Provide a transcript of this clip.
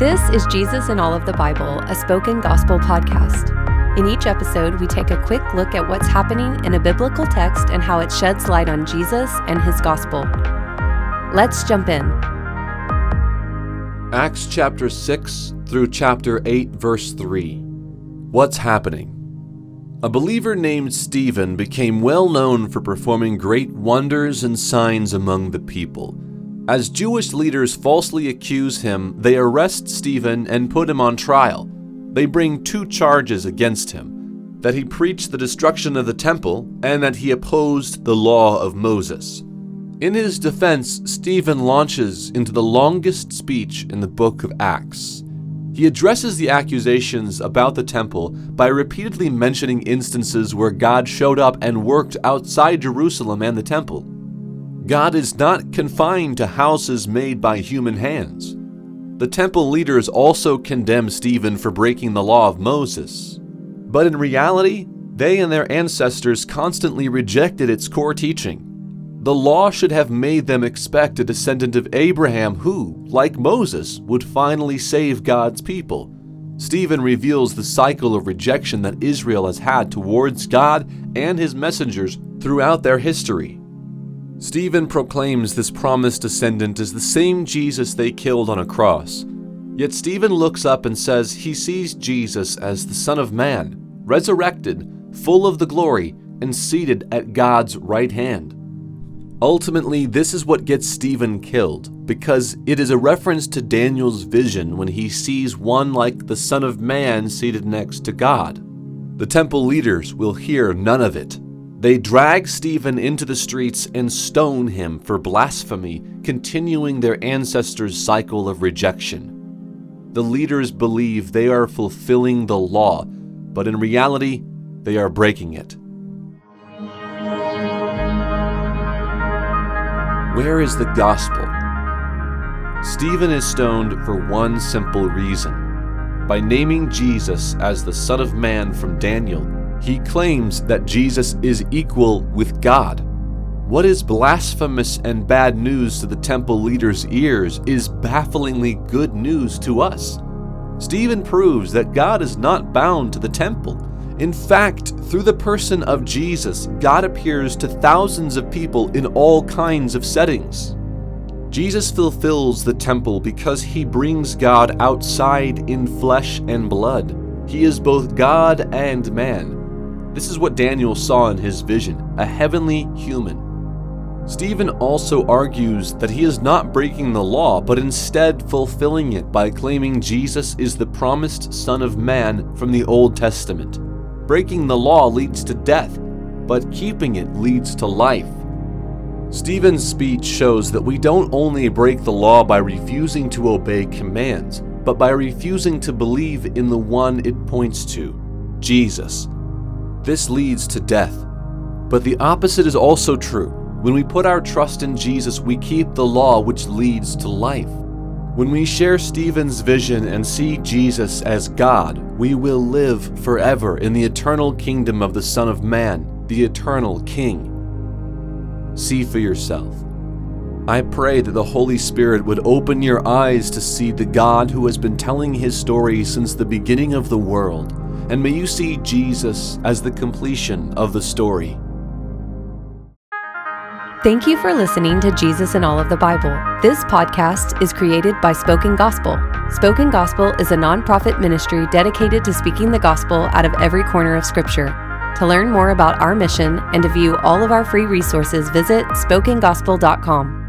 This is Jesus in All of the Bible, a spoken gospel podcast. In each episode, we take a quick look at what's happening in a biblical text and how it sheds light on Jesus and his gospel. Let's jump in. Acts chapter 6 through chapter 8, verse 3. What's happening? A believer named Stephen became well known for performing great wonders and signs among the people. As Jewish leaders falsely accuse him, they arrest Stephen and put him on trial. They bring two charges against him that he preached the destruction of the temple and that he opposed the law of Moses. In his defense, Stephen launches into the longest speech in the book of Acts. He addresses the accusations about the temple by repeatedly mentioning instances where God showed up and worked outside Jerusalem and the temple. God is not confined to houses made by human hands. The temple leaders also condemn Stephen for breaking the law of Moses. But in reality, they and their ancestors constantly rejected its core teaching. The law should have made them expect a descendant of Abraham who, like Moses, would finally save God's people. Stephen reveals the cycle of rejection that Israel has had towards God and his messengers throughout their history. Stephen proclaims this promised descendant is the same Jesus they killed on a cross. Yet Stephen looks up and says he sees Jesus as the Son of Man, resurrected, full of the glory, and seated at God's right hand. Ultimately, this is what gets Stephen killed, because it is a reference to Daniel's vision when he sees one like the Son of Man seated next to God. The temple leaders will hear none of it. They drag Stephen into the streets and stone him for blasphemy, continuing their ancestors' cycle of rejection. The leaders believe they are fulfilling the law, but in reality, they are breaking it. Where is the gospel? Stephen is stoned for one simple reason. By naming Jesus as the Son of Man from Daniel, he claims that Jesus is equal with God. What is blasphemous and bad news to the temple leaders' ears is bafflingly good news to us. Stephen proves that God is not bound to the temple. In fact, through the person of Jesus, God appears to thousands of people in all kinds of settings. Jesus fulfills the temple because he brings God outside in flesh and blood. He is both God and man. This is what Daniel saw in his vision a heavenly human. Stephen also argues that he is not breaking the law, but instead fulfilling it by claiming Jesus is the promised Son of Man from the Old Testament. Breaking the law leads to death, but keeping it leads to life. Stephen's speech shows that we don't only break the law by refusing to obey commands, but by refusing to believe in the one it points to Jesus. This leads to death. But the opposite is also true. When we put our trust in Jesus, we keep the law, which leads to life. When we share Stephen's vision and see Jesus as God, we will live forever in the eternal kingdom of the Son of Man, the eternal King. See for yourself. I pray that the Holy Spirit would open your eyes to see the God who has been telling his story since the beginning of the world, and may you see Jesus as the completion of the story. Thank you for listening to Jesus in All of the Bible. This podcast is created by Spoken Gospel. Spoken Gospel is a nonprofit ministry dedicated to speaking the gospel out of every corner of Scripture. To learn more about our mission and to view all of our free resources, visit spokengospel.com.